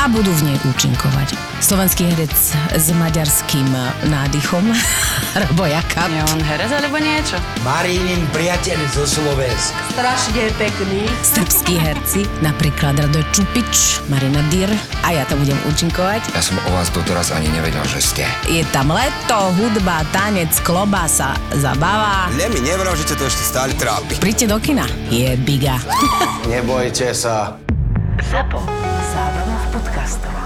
A budú v nej účinkovať. Slovenský herec s maďarským nádychom, Robo Jakab. Je on herec alebo niečo? Marínin priateľ zo Slovenska. Strašne pekný. Srbskí herci, napríklad Radoj Čupič, Marina Dyr a ja to budem účinkovať. Ja som o vás doteraz ani nevedel, že ste. Je tam leto, hudba, tanec, klobása, zabava. Ne mi nevral, že ťa to ešte stále trápi. Príďte do kina. Je biga. Nebojte sa. Zapo. Zábrná v podcastov.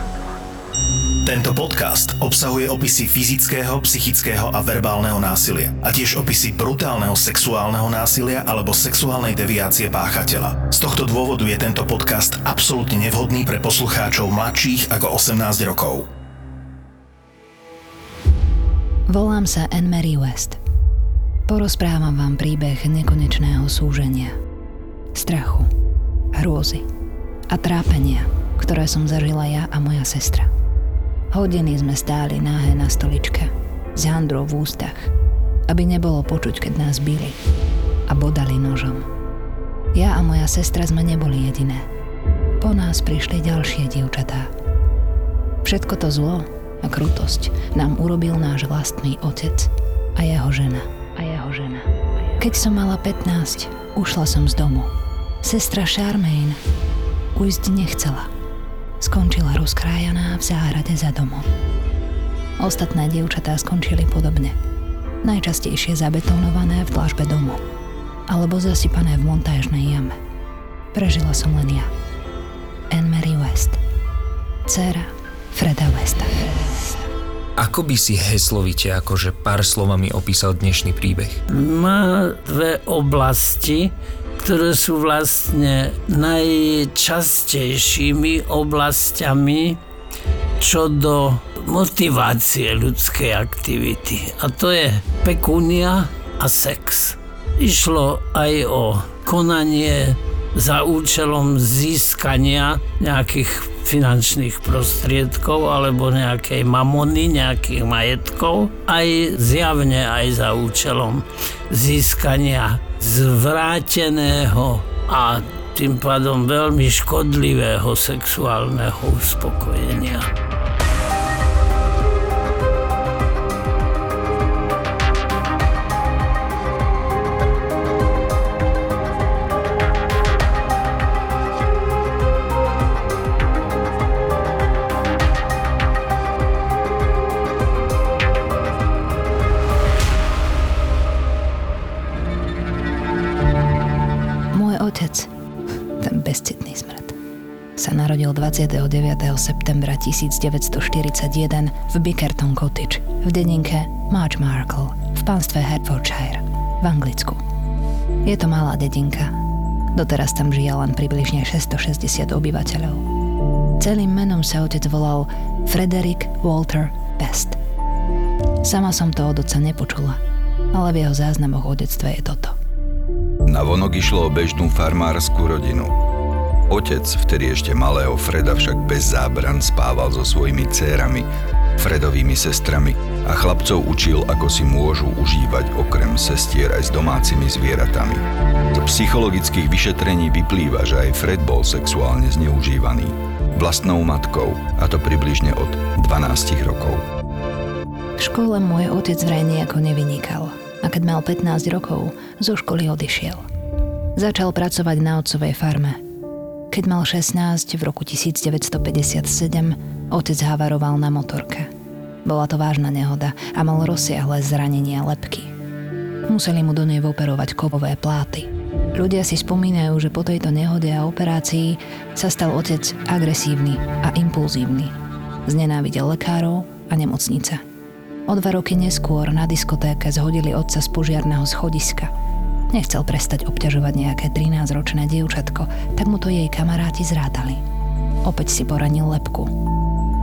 Tento podcast obsahuje opisy fyzického, psychického a verbálneho násilia a tiež opisy brutálneho sexuálneho násilia alebo sexuálnej deviácie páchateľa. Z tohto dôvodu je tento podcast absolútne nevhodný pre poslucháčov mladších ako 18 rokov. Volám sa Anne-Marie West. Porozprávam vám príbeh nekonečného súženia, strachu, hrôzy a trápenia, ktoré som zažila ja a moja sestra. Hodiny sme stáli náhe na stoličke, s handrou v ústach, aby nebolo počuť, keď nás byli a bodali nožom. Ja a moja sestra sme neboli jediné. Po nás prišli ďalšie dievčatá. Všetko to zlo a krutosť nám urobil náš vlastný otec a jeho žena. A jeho žena. Keď som mala 15, ušla som z domu. Sestra Charmaine ujsť nechcela skončila rozkrájaná v záhrade za domom. Ostatné dievčatá skončili podobne. Najčastejšie zabetonované v dlažbe domu alebo zasypané v montážnej jame. Prežila som len ja. Anne-Marie West. Cera Freda Westa. Ako by si heslovite, akože pár slovami opísal dnešný príbeh? Má dve oblasti, ktoré sú vlastne najčastejšími oblastiami čo do motivácie ľudskej aktivity. A to je pekúnia a sex. Išlo aj o konanie za účelom získania nejakých finančných prostriedkov alebo nejakej mamony, nejakých majetkov, aj zjavne aj za účelom získania zvráteného a tým pádom veľmi škodlivého sexuálneho uspokojenia. 29. septembra 1941 v Bickerton Cottage v dedinke Markle v pánstve Hertfordshire v Anglicku. Je to malá dedinka. Doteraz tam žije len približne 660 obyvateľov. Celým menom sa otec volal Frederick Walter Best. Sama som to od otca nepočula, ale v jeho záznamoch o detstve je toto. Na vonok išlo o bežnú farmárskú rodinu – Otec, vtedy ešte malého Freda, však bez zábran spával so svojimi cérami, Fredovými sestrami a chlapcov učil, ako si môžu užívať okrem sestier aj s domácimi zvieratami. Z psychologických vyšetrení vyplýva, že aj Fred bol sexuálne zneužívaný vlastnou matkou, a to približne od 12 rokov. V škole môj otec vraj nejako nevynikal a keď mal 15 rokov, zo školy odišiel. Začal pracovať na otcovej farme keď mal 16 v roku 1957, otec havaroval na motorke. Bola to vážna nehoda a mal rozsiahle zranenia lepky. Museli mu do nej operovať kovové pláty. Ľudia si spomínajú, že po tejto nehode a operácii sa stal otec agresívny a impulzívny. Znenávidel lekárov a nemocnice. O dva roky neskôr na diskotéke zhodili otca z požiarného schodiska – Nechcel prestať obťažovať nejaké 13-ročné dievčatko, tak mu to jej kamaráti zrádali. Opäť si poranil lepku.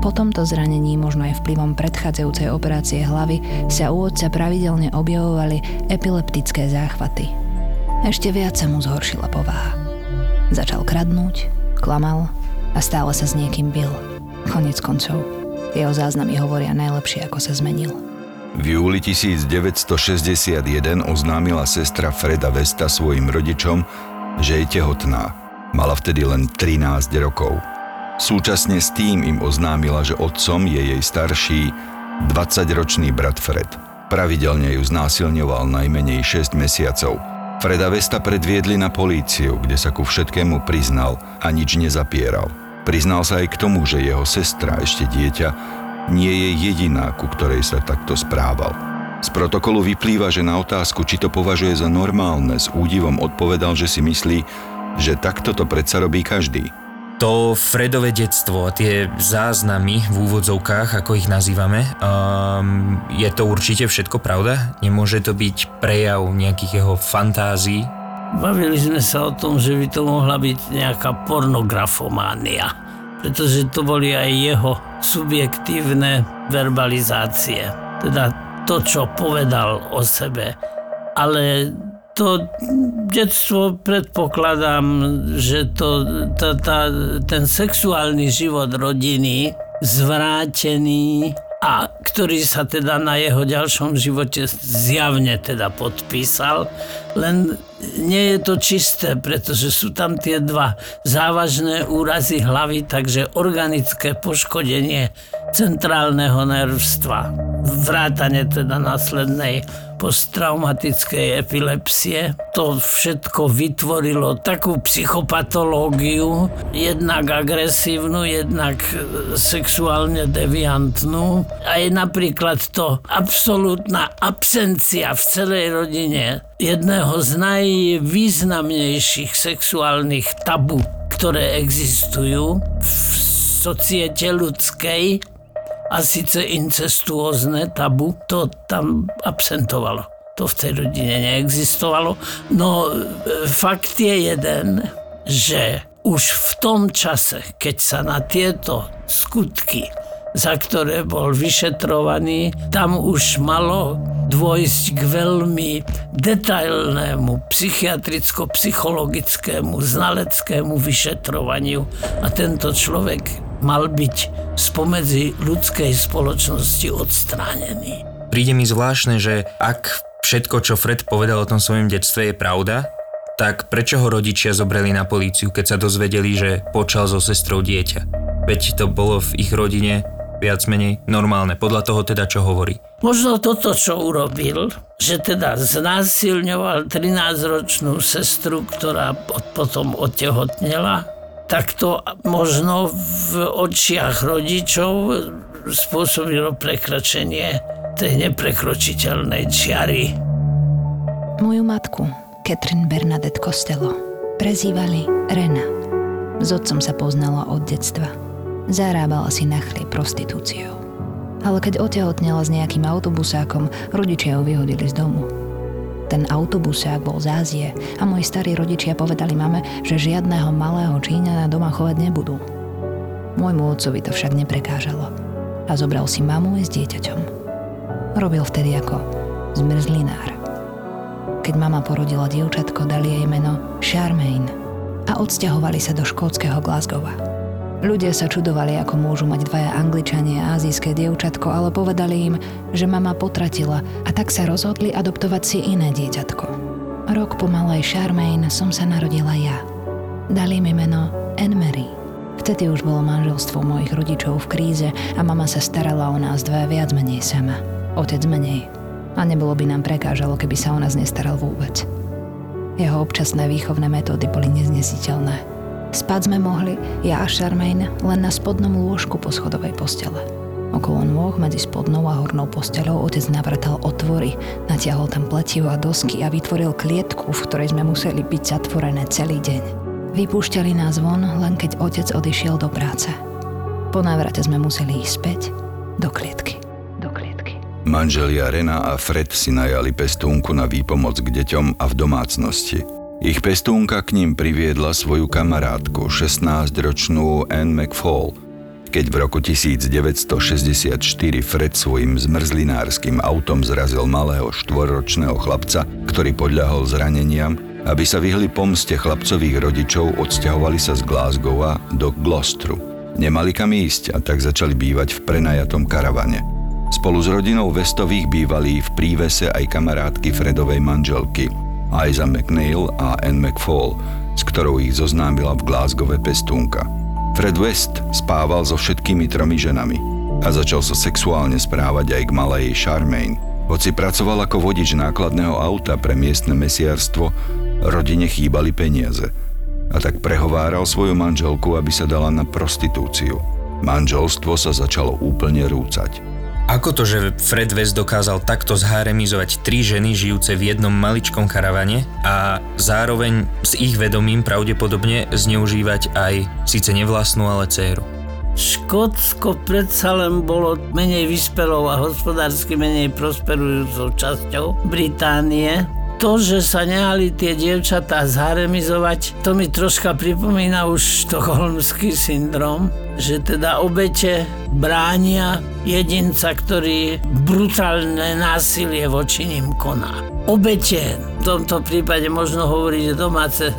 Po tomto zranení, možno aj vplyvom predchádzajúcej operácie hlavy, sa u otca pravidelne objavovali epileptické záchvaty. Ešte viac sa mu zhoršila povaha. Začal kradnúť, klamal A stále sa s niekým bil. Konec koncov, jeho záznamy hovoria najlepšie, ako sa zmenil. V júli 1961 oznámila sestra Freda Vesta svojim rodičom, že je tehotná. Mala vtedy len 13 rokov. Súčasne s tým im oznámila, že otcom je jej starší 20-ročný brat Fred. Pravidelne ju znásilňoval najmenej 6 mesiacov. Freda Vesta predviedli na políciu, kde sa ku všetkému priznal a nič nezapieral. Priznal sa aj k tomu, že jeho sestra, ešte dieťa, nie je jediná, ku ktorej sa takto správal. Z protokolu vyplýva, že na otázku, či to považuje za normálne, s údivom odpovedal, že si myslí, že takto to predsa robí každý. To Fredové detstvo a tie záznamy v úvodzovkách, ako ich nazývame, um, je to určite všetko pravda? Nemôže to byť prejav nejakých jeho fantázií? Bavili sme sa o tom, že by to mohla byť nejaká pornografománia, pretože to boli aj jeho subjektívne verbalizácie. Teda to, čo povedal o sebe. Ale to detstvo predpokladám, že to, tá, tá, ten sexuálny život rodiny zvrátený a ktorý sa teda na jeho ďalšom živote zjavne teda podpísal, len nie je to čisté, pretože sú tam tie dva závažné úrazy hlavy, takže organické poškodenie centrálneho nervstva, vrátane teda následnej posttraumatickej epilepsie. To všetko vytvorilo takú psychopatológiu, jednak agresívnu, jednak sexuálne deviantnú. Aj napríklad to absolútna absencia v celej rodine jedného z najvýznamnejších sexuálnych tabu, ktoré existujú v societe ľudskej, a síce incestuózne tabu, to tam absentovalo. To v tej rodine neexistovalo. No e, fakt je jeden, že už v tom čase, keď sa na tieto skutky za ktoré bol vyšetrovaný, tam už malo dôjsť k veľmi detailnému psychiatricko-psychologickému znaleckému vyšetrovaniu a tento človek mal byť spomedzi ľudskej spoločnosti odstránený. Príde mi zvláštne, že ak všetko, čo Fred povedal o tom svojom detstve je pravda, tak prečo ho rodičia zobrali na políciu, keď sa dozvedeli, že počal so sestrou dieťa? Veď to bolo v ich rodine viac menej normálne, podľa toho teda, čo hovorí. Možno toto, čo urobil, že teda znásilňoval 13-ročnú sestru, ktorá potom otehotnela, tak to možno v očiach rodičov spôsobilo prekračenie tej neprekročiteľnej čiary. Moju matku, Catherine Bernadette Costello, prezývali Rena. S otcom sa poznala od detstva. Zarábala si na chlieb prostitúciou. Ale keď otehotnela s nejakým autobusákom, rodičia ju vyhodili z domu. Ten autobusák bol z Ázie a moji starí rodičia povedali mame, že žiadného malého Číňana doma chovať nebudú. Môjmu otcovi to však neprekážalo a zobral si mamu aj s dieťaťom. Robil vtedy ako zmrzlinár. Keď mama porodila dievčatko, dali jej meno Charmaine a odsťahovali sa do škótskeho Glasgowa. Ľudia sa čudovali, ako môžu mať dvaja angličania a azijské dievčatko, ale povedali im, že mama potratila a tak sa rozhodli adoptovať si iné dieťatko. Rok po malej Charmaine som sa narodila ja. Dali mi meno Anne-Marie. Vtedy už bolo manželstvo mojich rodičov v kríze a mama sa starala o nás dve viac menej sama. Otec menej. A nebolo by nám prekážalo, keby sa o nás nestaral vôbec. Jeho občasné výchovné metódy boli neznesiteľné. Spať sme mohli, ja a Charmaine, len na spodnom lôžku po schodovej postele. Okolo nôh medzi spodnou a hornou posteľou otec navrtal otvory, natiahol tam pletiu a dosky a vytvoril klietku, v ktorej sme museli byť zatvorené celý deň. Vypúšťali nás von, len keď otec odišiel do práce. Po návrate sme museli ísť späť do klietky. Do klietky. Manželia Rena a Fred si najali pestúnku na výpomoc k deťom a v domácnosti. Ich pestúnka k ním priviedla svoju kamarátku, 16-ročnú Anne McFall. Keď v roku 1964 Fred svojim zmrzlinárským autom zrazil malého štvorročného chlapca, ktorý podľahol zraneniam, Aby sa vyhli pomste chlapcových rodičov, odsťahovali sa z Glasgowa do Gloucesteru. Nemali kam ísť a tak začali bývať v prenajatom karavane. Spolu s rodinou Westových bývali v prívese aj kamarátky Fredovej manželky, Isa McNeil a Anne McFall, s ktorou ich zoznámila v Glasgowe pestúnka. Fred West spával so všetkými tromi ženami a začal sa sexuálne správať aj k malej Charmaine. Hoci pracoval ako vodič nákladného auta pre miestne mesiarstvo, rodine chýbali peniaze a tak prehováral svoju manželku, aby sa dala na prostitúciu. Manželstvo sa začalo úplne rúcať. Ako to, že Fred West dokázal takto zharemizovať tri ženy žijúce v jednom maličkom karavane a zároveň s ich vedomím pravdepodobne zneužívať aj síce nevlastnú, ale dceru? Škótsko predsa len bolo menej vyspelou a hospodársky menej prosperujúcou časťou Británie. To, že sa nehali tie dievčatá zharemizovať, to mi troška pripomína už štokholmský syndrom, že teda obete bránia jedinca, ktorý brutálne násilie voči ním koná. Obete, v tomto prípade možno hovoriť, domáce e,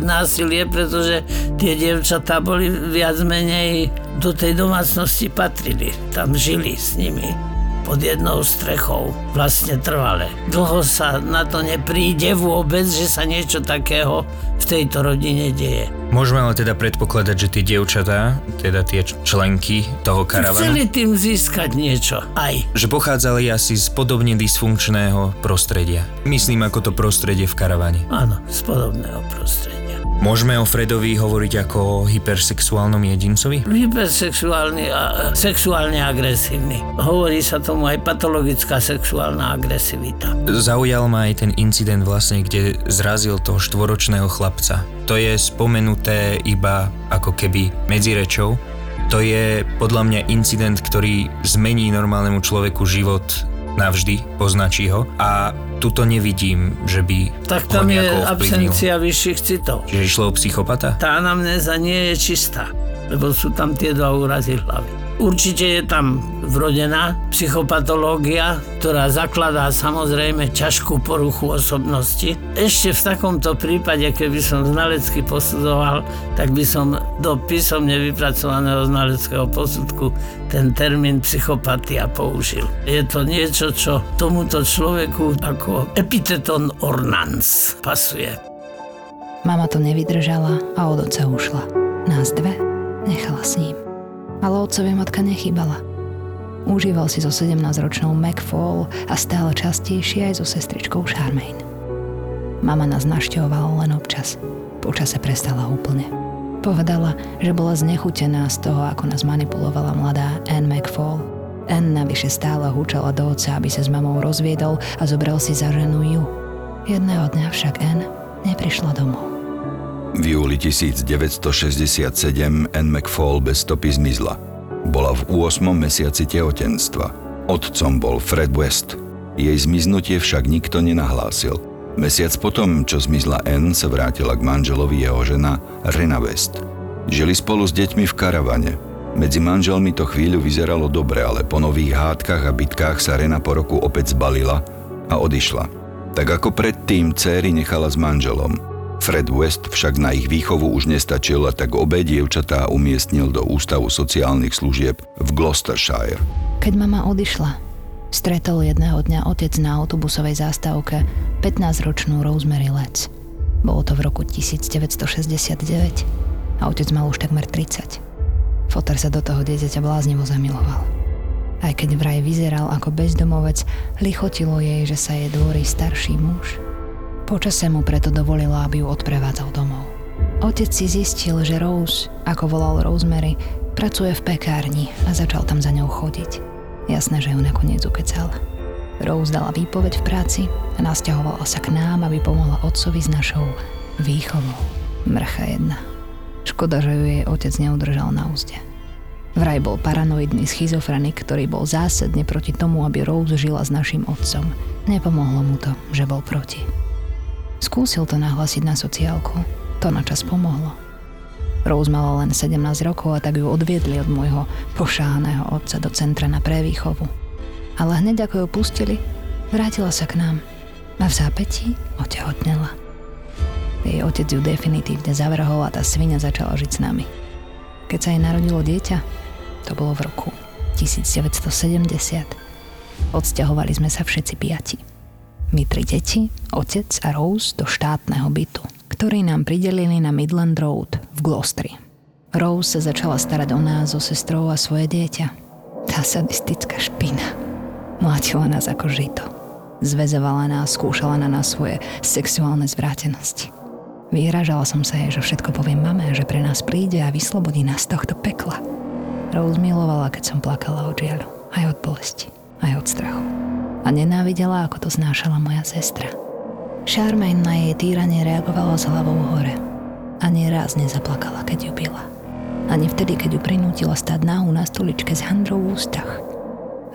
násilie, pretože tie dievčatá boli viac menej do tej domácnosti patrili. Tam žili s nimi pod jednou strechou, vlastne trvale. Dlho sa na to nepríde vôbec, že sa niečo takého v tejto rodine deje. Môžeme ale teda predpokladať, že tie dievčatá, teda tie členky toho karavanu... Chceli tým získať niečo aj. Že pochádzali asi z podobne dysfunkčného prostredia. Myslím ako to prostredie v karavane. Áno, z podobného prostredia. Môžeme o Fredovi hovoriť ako o hypersexuálnom jedincovi? Hypersexuálny a sexuálne agresívny. Hovorí sa tomu aj patologická sexuálna agresivita. Zaujal ma aj ten incident vlastne, kde zrazil toho štvoročného chlapca. To je spomenuté iba ako keby medzi rečou. To je podľa mňa incident, ktorý zmení normálnemu človeku život navždy, poznačí ho a tuto nevidím, že by Tak tam je absencia vyšších citov. Čiže išlo o psychopata? Tá anamnéza nie je čistá, lebo sú tam tie dva úrazy hlavy. Určite je tam vrodená psychopatológia, ktorá zakladá samozrejme ťažkú poruchu osobnosti. Ešte v takomto prípade, keby som znalecky posudzoval, tak by som do písomne vypracovaného znaleckého posudku ten termín psychopatia použil. Je to niečo, čo tomuto človeku ako epiteton ornans pasuje. Mama to nevydržala a od oca ušla. Nás dve nechala s ním ale otcovi matka nechýbala. Užíval si so 17-ročnou McFall a stále častejšie aj so sestričkou Charmaine. Mama nás našťovala len občas. Počase prestala úplne. Povedala, že bola znechutená z toho, ako nás manipulovala mladá Anne McFall. Anne navyše stále húčala do oca, aby sa s mamou rozviedol a zobral si za ženu ju. Jedného dňa však Anne neprišla domov. V júli 1967 Anne McFall bez stopy zmizla. Bola v 8. mesiaci tehotenstva. Otcom bol Fred West. Jej zmiznutie však nikto nenahlásil. Mesiac potom, čo zmizla Anne, sa vrátila k manželovi jeho žena Rena West. Žili spolu s deťmi v karavane. Medzi manželmi to chvíľu vyzeralo dobre, ale po nových hádkach a bitkách sa Rena po roku opäť zbalila a odišla. Tak ako predtým céry nechala s manželom – Fred West však na ich výchovu už nestačil a tak obe dievčatá umiestnil do Ústavu sociálnych služieb v Gloucestershire. Keď mama odišla, stretol jedného dňa otec na autobusovej zástavke 15-ročnú Rosemary Letts. Bolo to v roku 1969 a otec mal už takmer 30. Foter sa do toho dieťaťa bláznivo zamiloval. Aj keď vraj vyzeral ako bezdomovec, lichotilo jej, že sa jej dvorí starší muž – Počase mu preto dovolila, aby ju odprevádzal domov. Otec si zistil, že Rose, ako volal Rosemary, pracuje v pekárni a začal tam za ňou chodiť. Jasné, že ju nakoniec ukecal. Rose dala výpoveď v práci a nasťahovala sa k nám, aby pomohla otcovi s našou výchovou. Mrcha jedna. Škoda, že ju jej otec neudržal na úzde. Vraj bol paranoidný schizofrenik, ktorý bol zásadne proti tomu, aby Rose žila s našim otcom. Nepomohlo mu to, že bol proti. Skúsil to nahlasiť na sociálku. To načas pomohlo. Rose mala len 17 rokov a tak ju odviedli od môjho pošáhaného otca do centra na prevýchovu. Ale hneď ako ju pustili, vrátila sa k nám a v zápätí otehotnela. Jej otec ju definitívne zavrhol a tá svinia začala žiť s nami. Keď sa jej narodilo dieťa, to bolo v roku 1970, odsťahovali sme sa všetci piati. My tri deti, otec a Rose do štátneho bytu, ktorý nám pridelili na Midland Road v Glostri. Rose sa začala starať o nás, o sestrou a svoje dieťa. Tá sadistická špina. Mlátila nás ako žito. Zvezovala nás, skúšala na nás svoje sexuálne zvrátenosti. Vyhražala som sa jej, že všetko poviem mame, že pre nás príde a vyslobodí nás z tohto pekla. Rose milovala, keď som plakala od žiaľu, aj od bolesti, aj od strachu. A nenávidela, ako to znášala moja sestra. Charmaine na jej týranie reagovala s hlavou hore. Ani raz nezaplakala, keď ju bila. Ani vtedy, keď ju prinútila stať nahú na stoličke s handrou v ústach.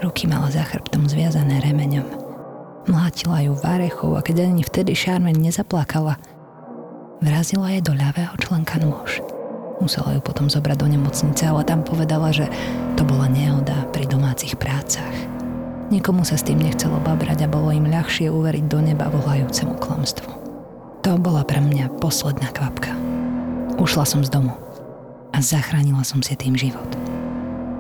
Ruky mala za chrbtom zviazané remeňom. Mlátila ju varechou a keď ani vtedy Charmaine nezaplakala, Vrazila jej do ľavého členka nôž. Musela ju potom zobrať do nemocnice, ale tam povedala, že to bola nehoda pri domácich prácach. Nikomu sa s tým nechcelo babrať a bolo im ľahšie uveriť do neba volajúcemu klamstvu. To bola pre mňa posledná kvapka. Ušla som z domu a zachránila som si tým život.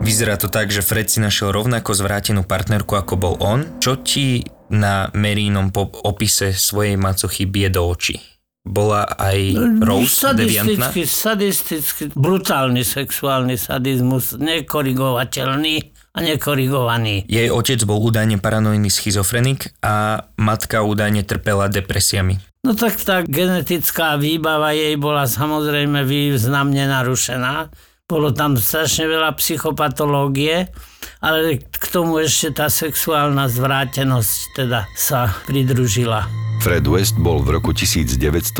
Vyzerá to tak, že Fred si našiel rovnako zvrátenú partnerku, ako bol on. Čo ti na Merínom opise svojej macochy bije do očí? bola aj Rose deviantná? Sadistický, sadistický, brutálny sexuálny sadizmus, nekorigovateľný a nekorigovaný. Jej otec bol údajne paranoidný schizofrenik a matka údajne trpela depresiami. No tak tá genetická výbava jej bola samozrejme významne narušená. Bolo tam strašne veľa psychopatológie, ale k tomu ešte tá sexuálna zvrátenosť teda sa pridružila. Fred West bol v roku 1971,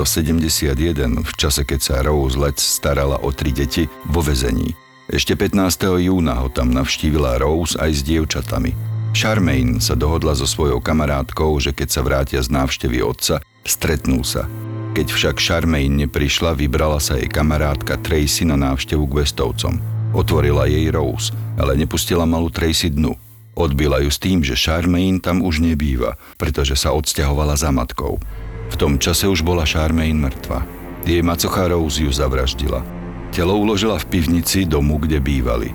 v čase keď sa Rose Letts starala o tri deti, vo vezení. Ešte 15. júna ho tam navštívila Rose aj s dievčatami. Charmaine sa dohodla so svojou kamarátkou, že keď sa vrátia z návštevy otca, stretnú sa. Keď však Charmaine neprišla, vybrala sa jej kamarátka Tracy na návštevu k Westovcom. Otvorila jej Rose, ale nepustila malú Tracy dnu. Odbila ju s tým, že Charmaine tam už nebýva, pretože sa odsťahovala za matkou. V tom čase už bola Charmaine mŕtva. Jej macocha Rose ju zavraždila. Telo uložila v pivnici domu, kde bývali.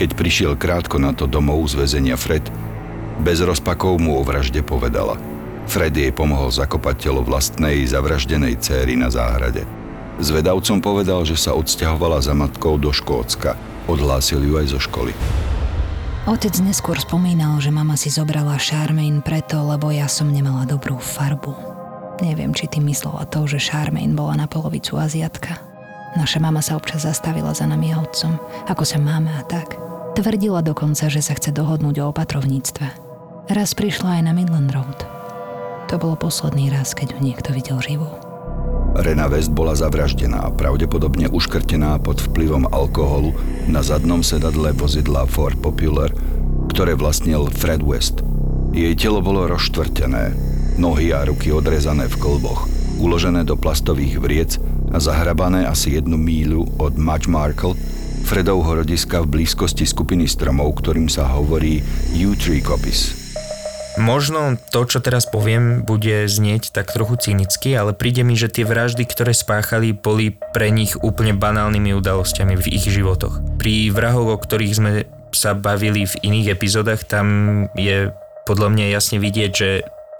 Keď prišiel krátko na to domov z väzenia Fred, bez rozpakov mu o vražde povedala. Fred jej pomohol zakopať telo vlastnej zavraždenej céry na záhrade. Zvedavcom povedal, že sa odsťahovala za matkou do Škótska. Odhlásil ju aj zo školy. Otec neskôr spomínal, že mama si zobrala Charmaine preto, lebo ja som nemala dobrú farbu. Neviem, či ty myslela to, že Charmaine bola na polovicu Aziatka. Naša mama sa občas zastavila za nami a otcom, ako sa máme a tak. Tvrdila dokonca, že sa chce dohodnúť o opatrovníctve. Raz prišla aj na Midland Road. To bolo posledný raz, keď ju niekto videl živú. Rena West bola zavraždená, pravdepodobne uškrtená pod vplyvom alkoholu na zadnom sedadle vozidla Ford Popular, ktoré vlastnil Fred West. Jej telo bolo rozštvrtené, nohy a ruky odrezané v klboch, uložené do plastových vriec a zahrabané asi jednu míľu od Match Markle, Fredovho rodiska v blízkosti skupiny stromov, ktorým sa hovorí U-Tree Coppice. Možno to, čo teraz poviem, bude znieť tak trochu cynicky, ale príde mi, že tie vraždy, ktoré spáchali, boli pre nich úplne banálnymi udalosťami v ich životoch. Pri vrahoch, o ktorých sme sa bavili v iných epizódach, tam je podľa mňa jasne vidieť, že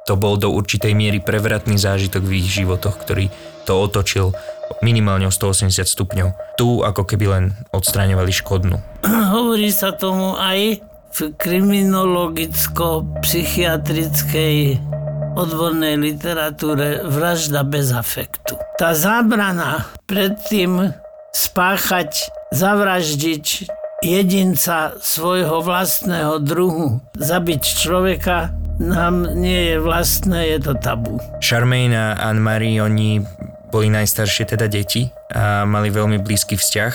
to bol do určitej miery prevratný zážitok v ich životoch, ktorý to otočil minimálne o 180 stupňov. Tu ako keby len odstraňovali škodnú. Hovorí sa tomu aj v kriminologicko-psychiatrickej odbornej literatúre vražda bez afektu. Tá zábrana predtým spáchať, zavraždiť jedinca svojho vlastného druhu, zabiť človeka, nám nie je vlastné, je to tabu. Charmaine a Anne-Marie, oni boli najstaršie teda deti a mali veľmi blízky vzťah.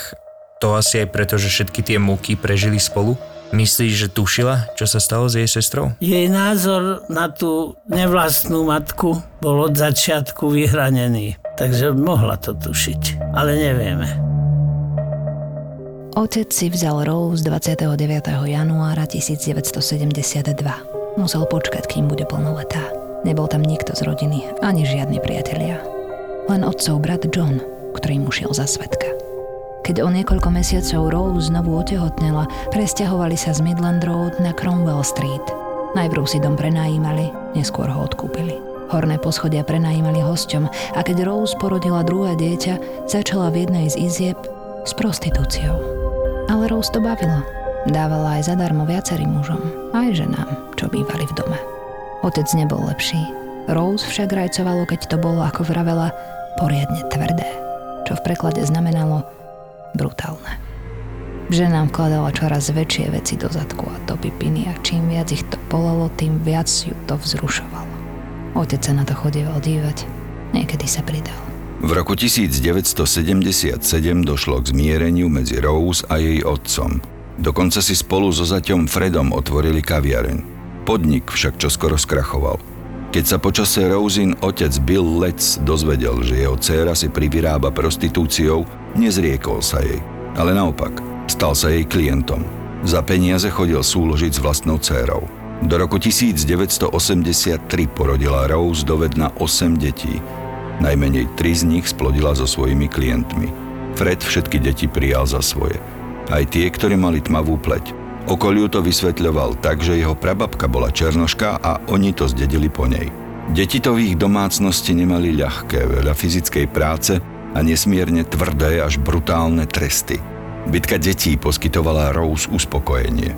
To asi aj preto, že všetky tie múky prežili spolu. Myslíš, že tušila, čo sa stalo s jej sestrou? Jej názor na tú nevlastnú matku bol od začiatku vyhranený, takže mohla to tušiť, ale nevieme. Otec si vzal Rose 29. januára 1972. Musel počkať, kým bude plnoletá. Nebol tam nikto z rodiny, ani žiadni priatelia. Len otcov brat John, ktorý mu šiel za svetka. Keď o niekoľko mesiacov Rose znovu otehotnela, presťahovali sa z Midland Road na Cromwell Street. Najprv si dom prenajímali, neskôr ho odkúpili. Horné poschodia prenajímali hosťom a keď Rose porodila druhé dieťa, začala v jednej z izieb s prostitúciou. Ale Rose to bavilo. Dávala aj zadarmo viacerým mužom, aj ženám, čo bývali v dome. Otec nebol lepší. Rose však rajcovalo, keď to bolo, ako vravela, poriadne tvrdé, čo v preklade znamenalo brutálne. Žena vkladala čoraz väčšie veci do zadku a do pipiny a čím viac ich to polalo, tým viac ju to vzrušovalo. Otec sa na to chodieval dívať, niekedy sa pridal. V roku 1977 došlo k zmiereniu medzi Rose a jej otcom. Dokonca si spolu so zaťom Fredom otvorili kaviareň. Podnik však čoskoro skrachoval. Keď sa počase Rosin otec Bill Letts dozvedel, že jeho dcéra si privyrába prostitúciou, nezriekol sa jej. Ale naopak, stal sa jej klientom. Za peniaze chodil súložiť s vlastnou dcérou. Do roku 1983 porodila Rose dovedna 8 detí. Najmenej 3 z nich splodila so svojimi klientmi. Fred všetky deti prijal za svoje. Aj tie, ktoré mali tmavú pleť. Okoliu to vysvetľoval tak, že jeho prababka bola černoška a oni to zdedili po nej. Deti to v ich domácnosti nemali ľahké, veľa fyzickej práce a nesmierne tvrdé až brutálne tresty. Bitka detí poskytovala Rose uspokojenie.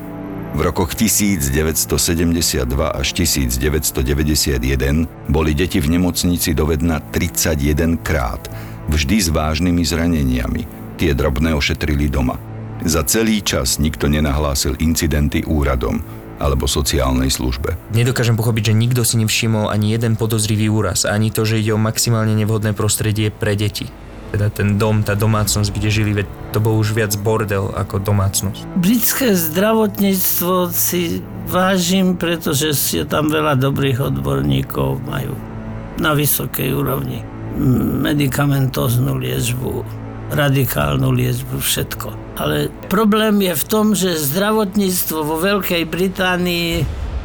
V rokoch 1972 až 1991 boli deti v nemocnici dovedna 31 krát, vždy s vážnymi zraneniami. Tie drobné ošetrili doma. Za celý čas nikto nenahlásil incidenty úradom alebo sociálnej službe. Nedokážem pochopiť, že nikto si nevšimol ani jeden podozrivý úraz, ani to, že ide o maximálne nevhodné prostredie pre deti teda ten dom, tá domácnosť, kde žili, veď to bol už viac bordel ako domácnosť. Britské zdravotníctvo si vážim, pretože je tam veľa dobrých odborníkov, majú na vysokej úrovni medicamentóznu liečbu, radikálnu liečbu, všetko. Ale problém je v tom, že zdravotníctvo vo Veľkej Británii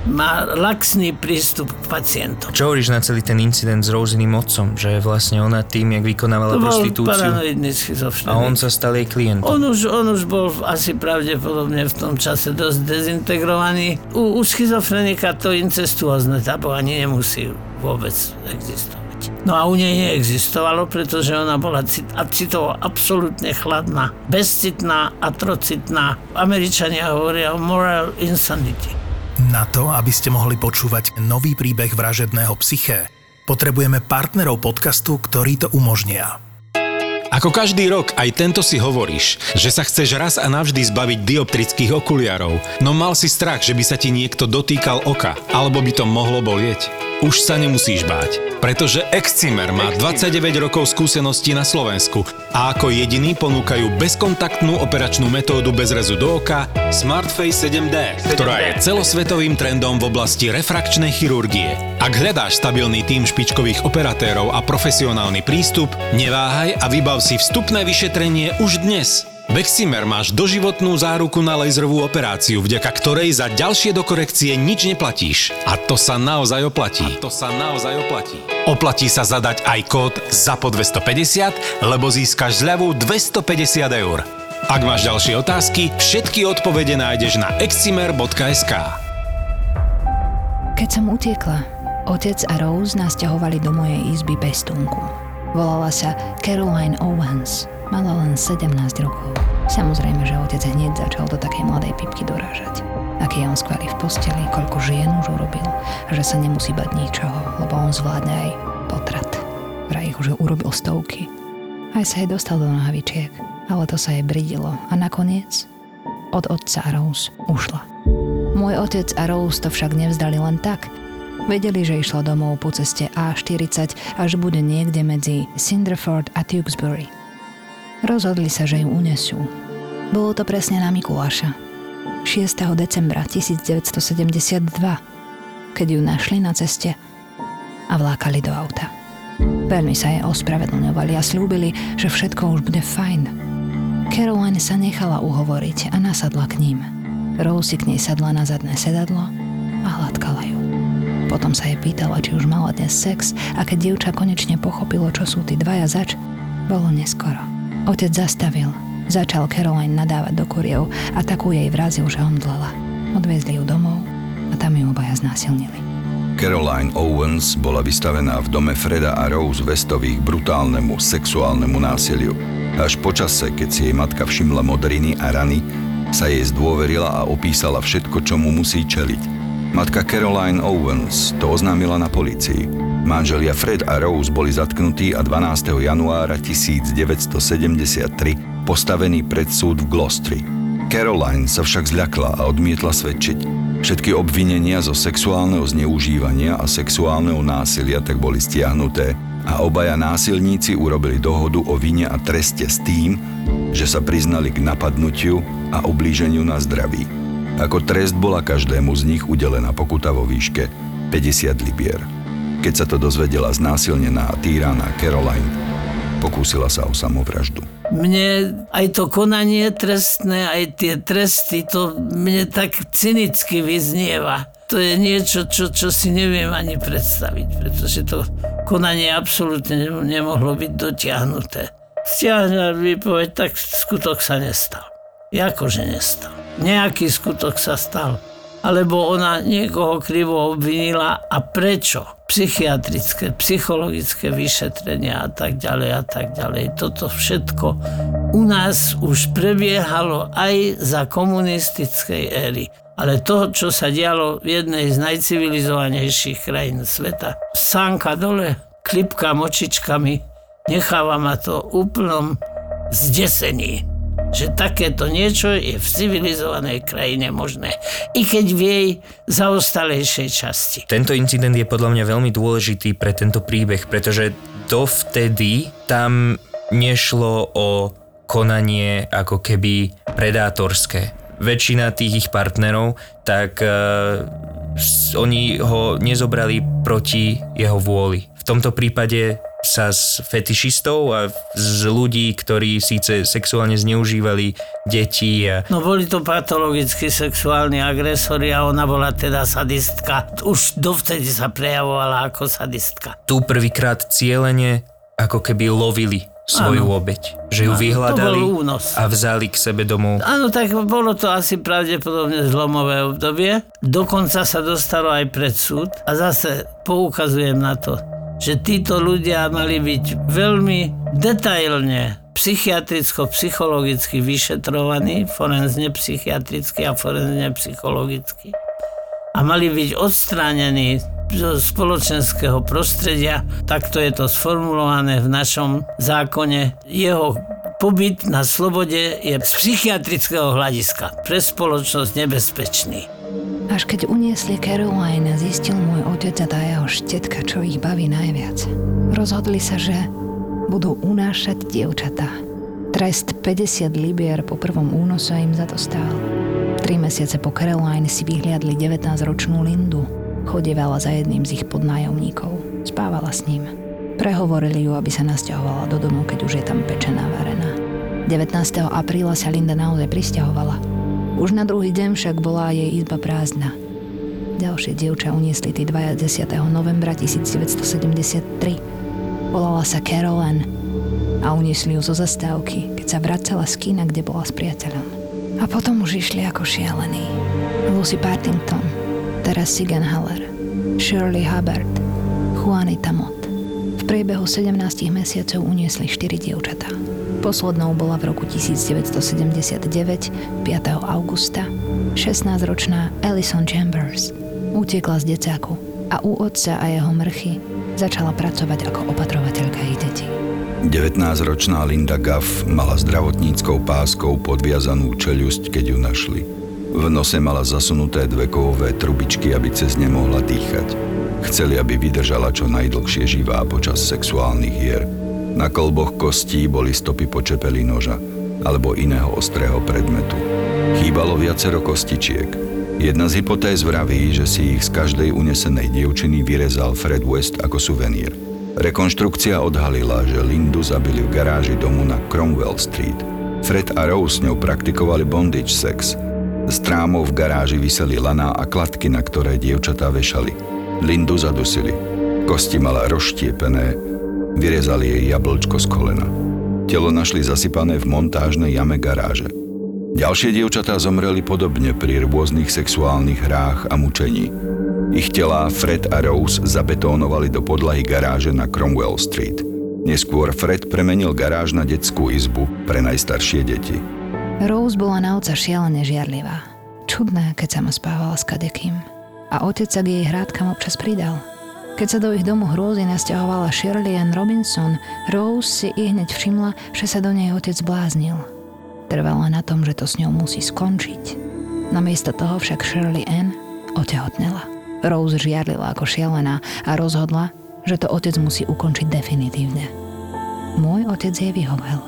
má laxný prístup k pacientom. Čo hovoríš na celý ten incident s Rosiným otcom, že vlastne ona tým, jak vykonávala to prostitúciu a on sa stal jej klientom. On už, on už bol asi pravdepodobne v tom čase dosť dezintegrovaný. U, u schizofrenika to incestuózne tábo ani nemusí vôbec existovať. No a u nej neexistovalo, pretože ona bola cit- a citovo absolútne chladná, bezcitná, atrocitná. Američania hovoria o moral insanity. Na to, aby ste mohli počúvať nový príbeh vražedného psyché, potrebujeme partnerov podcastu, ktorí to umožnia. Ako každý rok, aj tento si hovoríš, že sa chceš raz a navždy zbaviť dioptrických okuliarov, no mal si strach, že by sa ti niekto dotýkal oka, alebo by to mohlo bolieť. Už sa nemusíš báť pretože Excimer má 29 rokov skúseností na Slovensku a ako jediný ponúkajú bezkontaktnú operačnú metódu bez rezu do oka SmartFace 7D, ktorá je celosvetovým trendom v oblasti refrakčnej chirurgie. Ak hľadáš stabilný tým špičkových operatérov a profesionálny prístup, neváhaj a vybav si vstupné vyšetrenie už dnes. Beximer máš doživotnú záruku na laserovú operáciu, vďaka ktorej za ďalšie dokorekcie nič neplatíš. A to sa naozaj oplatí. A to sa naozaj oplatí. Oplatí sa zadať aj kód ZAPO 250, lebo získaš zľavu 250 eur. Ak máš ďalšie otázky, všetky odpovede nájdeš na excimer.sk. Keď som utiekla, otec a Rose nás ťahovali do mojej izby pestúnku. Volala sa Caroline Owens – Mala len 17 rokov. Samozrejme, že otec hneď začal do takej mladej pipky dorážať. Aký je on skvelý v posteli, koľko žien už urobil, že sa nemusí bať ničoho, lebo on zvládne aj potrat. Vraj ich už urobil stovky. Aj sa jej dostal do nohavičiek, ale to sa jej bridilo a nakoniec od otca a Rose ušla. Môj otec a Rose to však nevzdali len tak, Vedeli, že išla domov po ceste A40 až bude niekde medzi Cinderford a Tewksbury. Rozhodli sa, že ju unesú. Bolo to presne na Mikuláša. 6. decembra 1972, keď ju našli na ceste a vlákali do auta. Veľmi sa jej ospravedlňovali a slúbili, že všetko už bude fajn. Caroline sa nechala uhovoriť a nasadla k ním. Rose si k nej sadla na zadné sedadlo a hladkala ju. Potom sa jej pýtala, či už mala dnes sex a keď dievča konečne pochopilo, čo sú tí dvaja zač, bolo neskoro. Otec zastavil, začal Caroline nadávať do kuriev a takú jej vrazil, že omdlela. Odviezli ju domov a tam ju obaja znásilnili. Caroline Owens bola vystavená v dome Freda a Rose Westových brutálnemu sexuálnemu násiliu. Až počase, keď si jej matka všimla modriny a rany, sa jej zdôverila a opísala všetko, čo mu musí čeliť. Matka Caroline Owens to oznámila na polícii. Manželia Fred a Rose boli zatknutí a 12. januára 1973 postavení pred súd v Glostri. Caroline sa však zľakla a odmietla svedčiť. Všetky obvinenia zo sexuálneho zneužívania a sexuálneho násilia tak boli stiahnuté a obaja násilníci urobili dohodu o vine a treste s tým, že sa priznali k napadnutiu a ublíženiu na zdraví. Ako trest bola každému z nich udelená pokuta vo výške 50 libier. Keď sa to dozvedela znásilnená a týraná Caroline, pokúsila sa o samovraždu. Mne aj to konanie trestné, aj tie tresty, to mne tak cynicky vyznieva. To je niečo, čo, čo si neviem ani predstaviť, pretože to konanie absolútne nemohlo byť dotiahnuté. Stiahňa výpoveď, tak skutok sa nestal. Jakože nestal. Nejaký skutok sa stal alebo ona niekoho krivo obvinila a prečo? Psychiatrické, psychologické vyšetrenia a tak ďalej a tak ďalej. Toto všetko u nás už prebiehalo aj za komunistickej éry. Ale to, čo sa dialo v jednej z najcivilizovanejších krajín sveta, sánka dole, klipka močičkami, necháva ma to úplnom zdesení že takéto niečo je v civilizovanej krajine možné, i keď v jej zaostalejšej časti. Tento incident je podľa mňa veľmi dôležitý pre tento príbeh, pretože dovtedy tam nešlo o konanie ako keby predátorské. Väčšina tých ich partnerov, tak uh, oni ho nezobrali proti jeho vôli. V tomto prípade sa z fetišistov a z ľudí, ktorí síce sexuálne zneužívali deti. A... No boli to patologicky sexuálni agresori a ona bola teda sadistka. Už dovtedy sa prejavovala ako sadistka. Tu prvýkrát cieľene ako keby lovili svoju ano. obeď. Že ju ano, vyhľadali a vzali k sebe domov. Áno, tak bolo to asi pravdepodobne zlomové obdobie. Dokonca sa dostalo aj pred súd a zase poukazujem na to, že títo ľudia mali byť veľmi detailne psychiatricko-psychologicky vyšetrovaní, forenzne psychiatricky a forenzne psychologicky. A mali byť odstránení zo spoločenského prostredia, takto je to sformulované v našom zákone. Jeho pobyt na slobode je z psychiatrického hľadiska pre spoločnosť nebezpečný. Až keď uniesli Caroline, zistil môj otec a tá jeho štetka, čo ich baví najviac. Rozhodli sa, že budú unášať dievčatá. Trest 50 libier po prvom únose im za to stál. Tri mesiace po Caroline si vyhliadli 19-ročnú Lindu. Chodievala za jedným z ich podnájomníkov. Spávala s ním. Prehovorili ju, aby sa nasťahovala do domu, keď už je tam pečená varená. 19. apríla sa Linda naozaj pristahovala. Už na druhý deň však bola jej izba prázdna. Ďalšie dievča uniesli tí 20. novembra 1973. Volala sa Carolyn a uniesli ju zo zastávky, keď sa vracala z kína, kde bola s priateľom. A potom už išli ako šialení. Lucy Partington, teraz Sigan Haller, Shirley Hubbard, Juanita Mott. V priebehu 17 mesiacov uniesli 4 dievčatá. Poslednou bola v roku 1979, 5. augusta, 16-ročná Alison Chambers. Utiekla z decáku a u otca a jeho mrchy začala pracovať ako opatrovateľka ich detí. 19-ročná Linda Gaff mala zdravotníckou páskou podviazanú čeľusť, keď ju našli. V nose mala zasunuté dve kovové trubičky, aby cez ne mohla dýchať. Chceli, aby vydržala čo najdlhšie živá počas sexuálnych hier. Na kolboch kostí boli stopy počepeli noža alebo iného ostrého predmetu. Chýbalo viacero kostičiek. Jedna z hypotéz vraví, že si ich z každej unesenej dievčiny vyrezal Fred West ako suvenír. Rekonštrukcia odhalila, že Lindu zabili v garáži domu na Cromwell Street. Fred a Rose s ňou praktikovali bondage sex. Z trámov v garáži vyseli laná a kladky, na ktoré dievčatá vešali. Lindu zadusili. Kosti mala rozštiepené, vyrezali jej jablčko z kolena. Telo našli zasypané v montážnej jame garáže. Ďalšie dievčatá zomreli podobne pri rôznych sexuálnych hrách a mučení. Ich telá Fred a Rose zabetónovali do podlahy garáže na Cromwell Street. Neskôr Fred premenil garáž na detskú izbu pre najstaršie deti. Rose bola na oca šialene žiarlivá. Čudné, keď sa ma spávala s kadekým. A otec sa k jej hrádkam občas pridal. Keď sa do ich domu hrôzy nasťahovala Shirley Ann Robinson, Rose si i hneď všimla, že sa do nej otec bláznil. Trvala na tom, že to s ňou musí skončiť. Namiesto toho však Shirley Ann otehotnela. Rose žiarlila ako šialená a rozhodla, že to otec musí ukončiť definitívne. Môj otec jej vyhovel.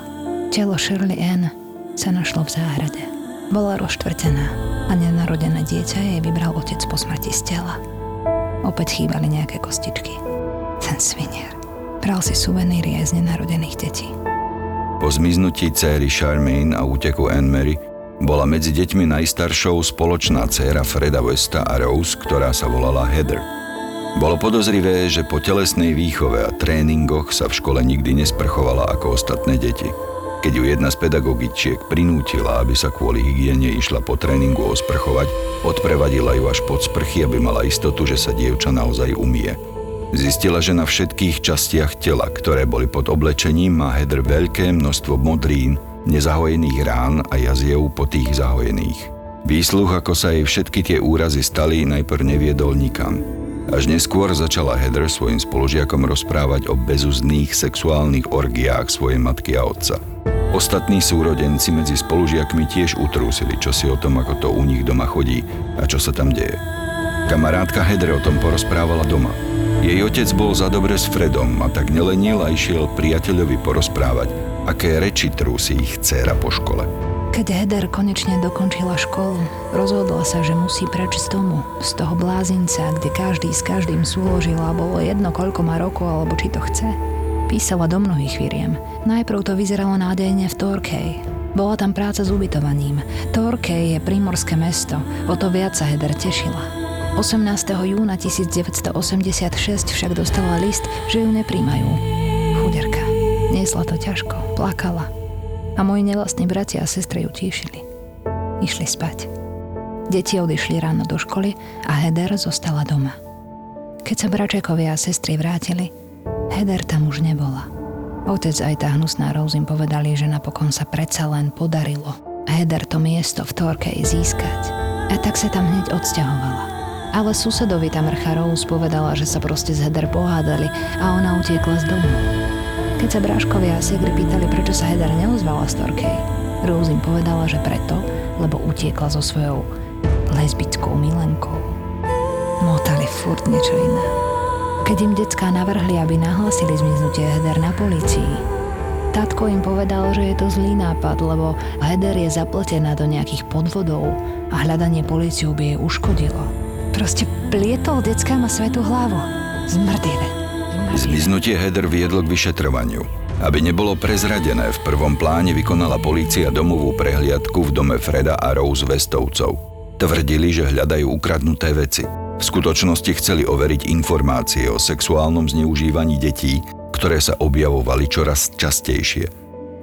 Telo Shirley Ann sa našlo v záhrade. Bola rozštvrtená a nenarodené dieťa jej vybral otec po smrti z tela. Opäť chýbali nejaké kostičky. Ten svinier. Bral si suveníry aj z nenarodených detí. Po zmiznutí céry Charmaine a úteku Anne-Mary bola medzi deťmi najstaršou spoločná dcéra Freda Westa a Rose, ktorá sa volala Heather. Bolo podozrivé, že po telesnej výchove a tréningoch sa v škole nikdy nesprchovala ako ostatné deti. Keď ju jedna z pedagogičiek prinútila, aby sa kvôli hygiene išla po tréningu osprchovať, odprevadila ju až pod sprchy, aby mala istotu, že sa dievča naozaj umie. Zistila, že na všetkých častiach tela, ktoré boli pod oblečením, má Heather veľké množstvo modrín, nezahojených rán a jaziev po tých zahojených. Výsluch, ako sa jej všetky tie úrazy stali, najprv neviedol nikam. Až neskôr začala Heather svojim spolužiakom rozprávať o bezúzných sexuálnych orgiách svojej matky a otca. Ostatní súrodenci medzi spolužiakmi tiež utrúsili, čo si o tom, ako to u nich doma chodí a čo sa tam deje. Kamarátka Heather o tom porozprávala doma. Jej otec bol za dobre s Fredom a tak nelenil a išiel priateľovi porozprávať, aké reči trúsi ich dcéra po škole. Keď Heather konečne dokončila školu, rozhodla sa, že musí preč z domu, z toho blázinca, kde každý s každým súložil a bolo jedno, koľko má rokov alebo či to chce. Písala do mnohých firiem. Najprv to vyzeralo nádejne v Torkej. Bola tam práca s ubytovaním. Torkej je primorské mesto, o to viac sa Heather tešila. 18. júna 1986 však dostala list, že ju nepríjmajú. Chuderka. Niesla to ťažko, plakala, a moji nevlastní bratia a sestry ju tíšili. Išli spať. Deti odišli ráno do školy a Heder zostala doma. Keď sa bračekovia a sestry vrátili, Heder tam už nebola. Otec aj tá hnusná Rose povedali, že napokon sa predsa len podarilo Heder to miesto v Torkej získať. A tak sa tam hneď odsťahovala. Ale susedovi tam mrcha Rose povedala, že sa proste z Heder pohádali a ona utiekla z domu. Keď sa bráškovia a Sigri pýtali, prečo sa Heather neozvala z Torkej, Rose im povedala, že preto, lebo utiekla so svojou lesbickou milenkou. Motali furt niečo iné. Keď im decká navrhli, aby nahlásili zmiznutie Heather na polícii, Tatko im povedal, že je to zlý nápad, lebo Heather je zapletená do nejakých podvodov a hľadanie políciu by jej uškodilo. Proste plietol deckám a svetu hlavu. Zmrdivé. Zmiznutie Heather viedlo k vyšetrovaniu. Aby nebolo prezradené, v prvom pláne vykonala polícia domovú prehliadku v dome Freda a Rose Westovcov. Tvrdili, že hľadajú ukradnuté veci. V skutočnosti chceli overiť informácie o sexuálnom zneužívaní detí, ktoré sa objavovali čoraz častejšie.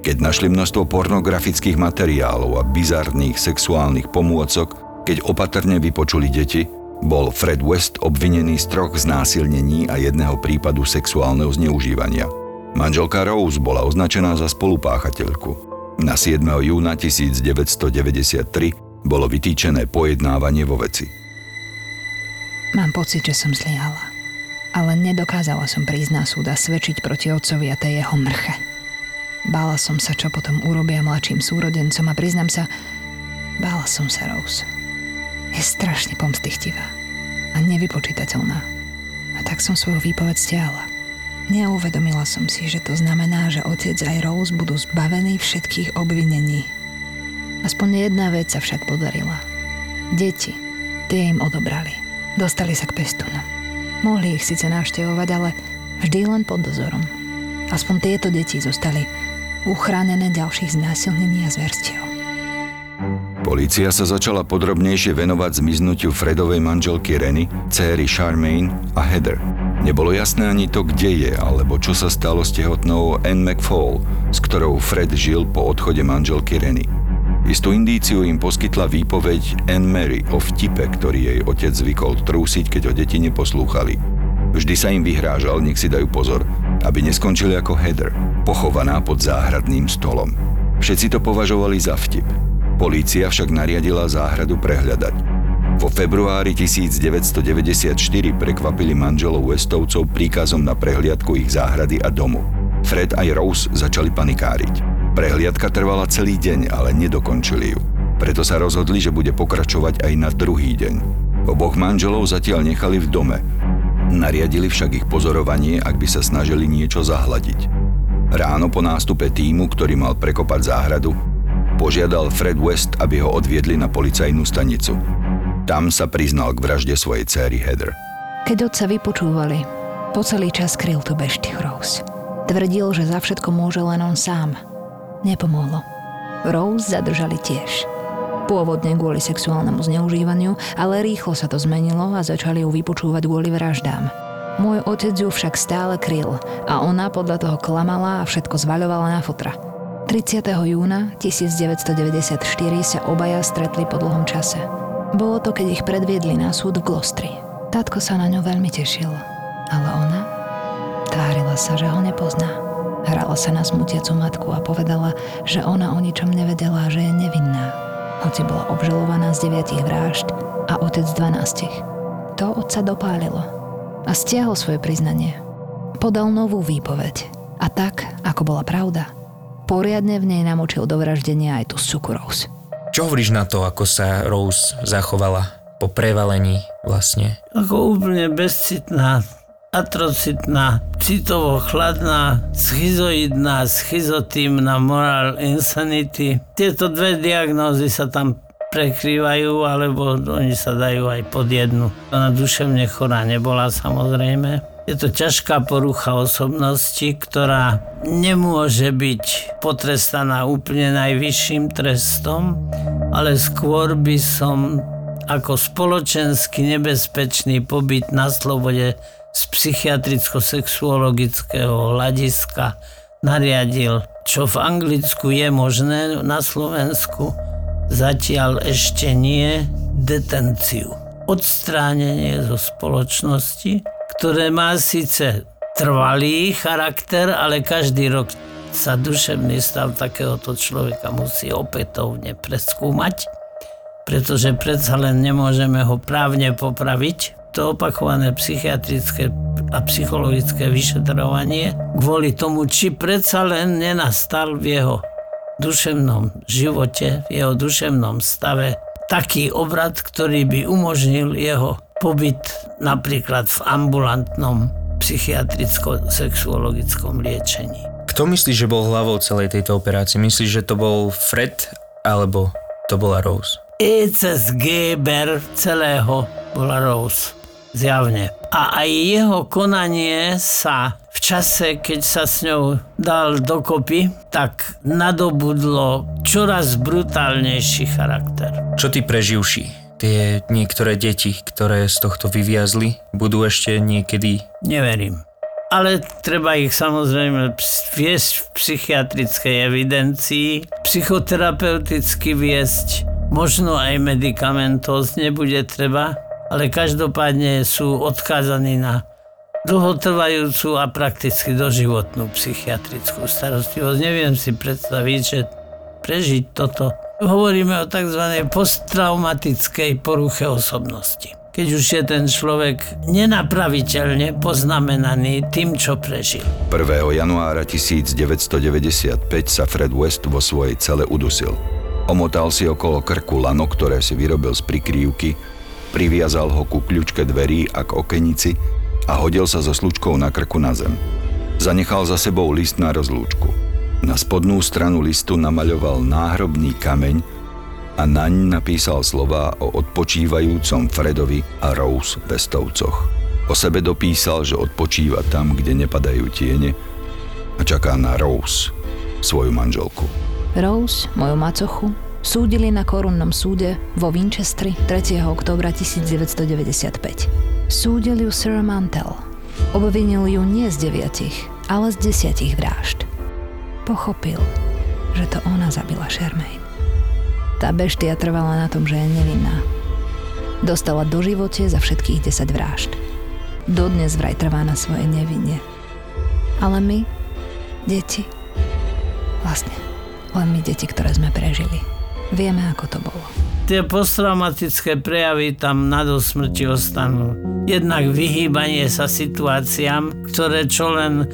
Keď našli množstvo pornografických materiálov a bizarných sexuálnych pomôcok, keď opatrne vypočuli deti, bol Fred West obvinený z troch znásilnení a jedného prípadu sexuálneho zneužívania. Manželka Rose bola označená za spolupáchateľku. Na 7. júna 1993 bolo vytýčené pojednávanie vo veci. Mám pocit, že som zlyhala. Ale nedokázala som prísť na súd a svedčiť proti otcovi a tej jeho mrche. Bála som sa, čo potom urobia mladším súrodencom a priznám sa, bála som sa Rose. Je strašne pomstychtivá a nevypočítateľná. A tak som svoju výpoveď stiahla. Neuvedomila som si, že to znamená, že otec aj Rose budú zbavení všetkých obvinení. Aspoň jedna vec sa však podarila. Deti, tie im odobrali. Dostali sa k pestunom. Mohli ich síce navštevovať, ale vždy len pod dozorom. Aspoň tieto deti zostali uchránené ďalších znásilnení a zverstiev. Polícia sa začala podrobnejšie venovať zmiznutiu Fredovej manželky Renny, céry Charmaine a Heather. Nebolo jasné ani to, kde je, alebo čo sa stalo s tehotnou Anne McFall, s ktorou Fred žil po odchode manželky Renny. Istú indíciu im poskytla výpoveď Anne Mary o vtipe, ktorý jej otec zvykol trúsiť, keď ho deti neposlúchali. Vždy sa im vyhrážal, nech si dajú pozor, aby neskončili ako Heather, pochovaná pod záhradným stolom. Všetci to považovali za vtip. Polícia však nariadila záhradu prehľadať. Vo februári 1994 prekvapili manželov Westovcov príkazom na prehliadku ich záhrady a domu. Fred aj Rose začali panikáriť. Prehliadka trvala celý deň, ale nedokončili ju. Preto sa rozhodli, že bude pokračovať aj na druhý deň. Oboch manželov zatiaľ nechali v dome. Nariadili však ich pozorovanie, ak by sa snažili niečo zahladiť. Ráno po nástupe týmu, ktorý mal prekopať záhradu, Požiadal Fred West, aby ho odviedli na policajnú stanicu. Tam sa priznal k vražde svojej céry Heather. Keď otca vypočúvali, po celý čas kryl tu beštich Rose. Tvrdil, že za všetko môže len on sám. Nepomohlo. Rose zadržali tiež. Pôvodne kvôli sexuálnemu zneužívaniu, ale rýchlo sa to zmenilo a začali ju vypočúvať kvôli vraždám. Môj otec ju však stále kryl a ona podľa toho klamala a všetko zvaľovala na fotra. 30. júna 1994 sa obaja stretli po dlhom čase. Bolo to, keď ich predviedli na súd v Glostri. Tátko sa na ňu veľmi tešil, ale ona tvárila sa, že ho nepozná. Hrala sa na smutiacu matku a povedala, že ona o ničom nevedela, že je nevinná, hoci bola obžalovaná z deviatich vražd a otec z 12. To otca dopálilo a stiahol svoje priznanie. Podal novú výpoveď a tak, ako bola pravda, poriadne v nej namočil do vraždenia aj tú suku Rose. Čo hovoríš na to, ako sa Rose zachovala po prevalení vlastne? Ako úplne bezcitná, atrocitná, citovo chladná, schizoidná, schizotímna, moral insanity. Tieto dve diagnózy sa tam prekrývajú, alebo oni sa dajú aj pod jednu. Ona duševne chorá nebola samozrejme je to ťažká porucha osobnosti, ktorá nemôže byť potrestaná úplne najvyšším trestom, ale skôr by som ako spoločensky nebezpečný pobyt na slobode z psychiatricko-sexuologického hľadiska nariadil, čo v Anglicku je možné, na Slovensku zatiaľ ešte nie, detenciu. Odstránenie zo spoločnosti ktoré má síce trvalý charakter, ale každý rok sa duševný stav takéhoto človeka musí opätovne preskúmať, pretože predsa len nemôžeme ho právne popraviť. To opakované psychiatrické a psychologické vyšetrovanie kvôli tomu, či predsa len nenastal v jeho duševnom živote, v jeho duševnom stave taký obrad, ktorý by umožnil jeho pobyt napríklad v ambulantnom psychiatricko-sexuologickom liečení. Kto myslí, že bol hlavou celej tejto operácie? Myslíš, že to bol Fred alebo to bola Rose? ECS Geber celého bola Rose. Zjavne. A aj jeho konanie sa v čase, keď sa s ňou dal dokopy, tak nadobudlo čoraz brutálnejší charakter. Čo ty preživší? Tie niektoré deti, ktoré z tohto vyviazli, budú ešte niekedy... Neverím. Ale treba ich samozrejme viesť v psychiatrickej evidencii, psychoterapeuticky viesť, možno aj medicamentos nebude treba, ale každopádne sú odkázaní na dlhotrvajúcu a prakticky doživotnú psychiatrickú starostlivosť. Neviem si predstaviť, že prežiť toto Hovoríme o tzv. posttraumatickej poruche osobnosti. Keď už je ten človek nenapraviteľne poznamenaný tým, čo prežil. 1. januára 1995 sa Fred West vo svojej cele udusil. Omotal si okolo krku lano, ktoré si vyrobil z prikrývky, priviazal ho ku kľúčke dverí a k okenici a hodil sa so slučkou na krku na zem. Zanechal za sebou list na rozlúčku. Na spodnú stranu listu namaľoval náhrobný kameň a naň napísal slova o odpočívajúcom Fredovi a Rose Vestovcoch. O sebe dopísal, že odpočíva tam, kde nepadajú tiene a čaká na Rose, svoju manželku. Rose, moju macochu, súdili na korunnom súde vo Winchestri 3. októbra 1995. Súdil ju Sir Mantel. Obvinil ju nie z deviatich, ale z desiatich vražd. Pochopil, že to ona zabila Charmaine. Tá beštia trvala na tom, že je nevinná. Dostala do živote za všetkých 10 vražd. Dodnes vraj trvá na svojej nevine. Ale my, deti, vlastne len my deti, ktoré sme prežili, vieme, ako to bolo. Tie posttraumatické prejavy tam na do smrti ostanú. Jednak vyhýbanie sa situáciám, ktoré čo len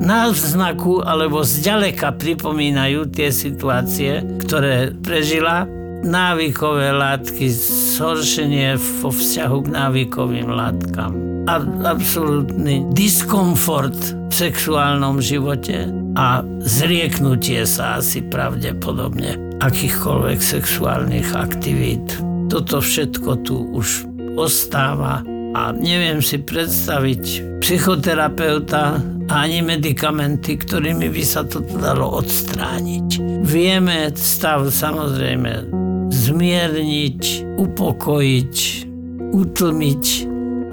náznaku alebo zďaleka pripomínajú tie situácie, ktoré prežila. Návykové látky, zhoršenie vo vzťahu k návykovým látkam. A absolútny diskomfort v sexuálnom živote a zrieknutie sa asi pravdepodobne akýchkoľvek sexuálnych aktivít. Toto všetko tu už ostáva a neviem si predstaviť psychoterapeuta ani medikamenty, ktorými by sa to dalo odstrániť. Vieme stav samozrejme zmierniť, upokojiť, utlmiť,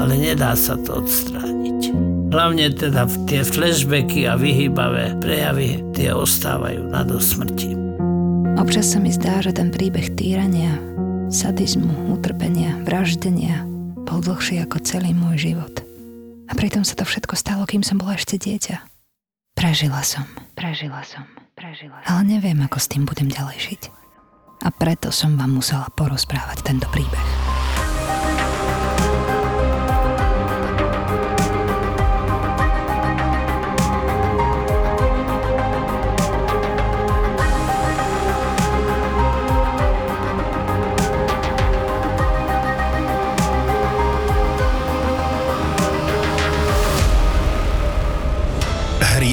ale nedá sa to odstrániť. Hlavne teda tie flashbacky a vyhýbavé prejavy, tie ostávajú na do smrti. Občas sa mi zdá, že ten príbeh týrania, sadizmu, utrpenia, vraždenia bol dlhší ako celý môj život. A pritom sa to všetko stalo, kým som bola ešte dieťa. Prežila som, prežila som, prežila som. Ale neviem, ako s tým budem ďalej žiť. A preto som vám musela porozprávať tento príbeh.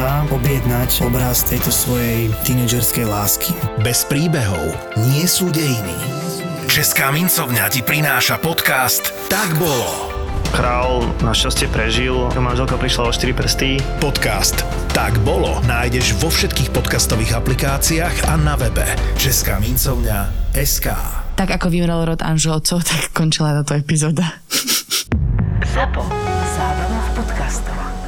objednať obraz tejto svojej tínedžerskej lásky. Bez príbehov nie sú dejiny. Česká mincovňa ti prináša podcast Tak bolo. Král našťastie prežil, manželka prišla o 4 prsty. Podcast Tak bolo nájdeš vo všetkých podcastových aplikáciách a na webe Česká mincovňa SK. Tak ako vymrel rod Anželcov, tak končila táto epizóda. Zapo. Zábrná v podcastovách.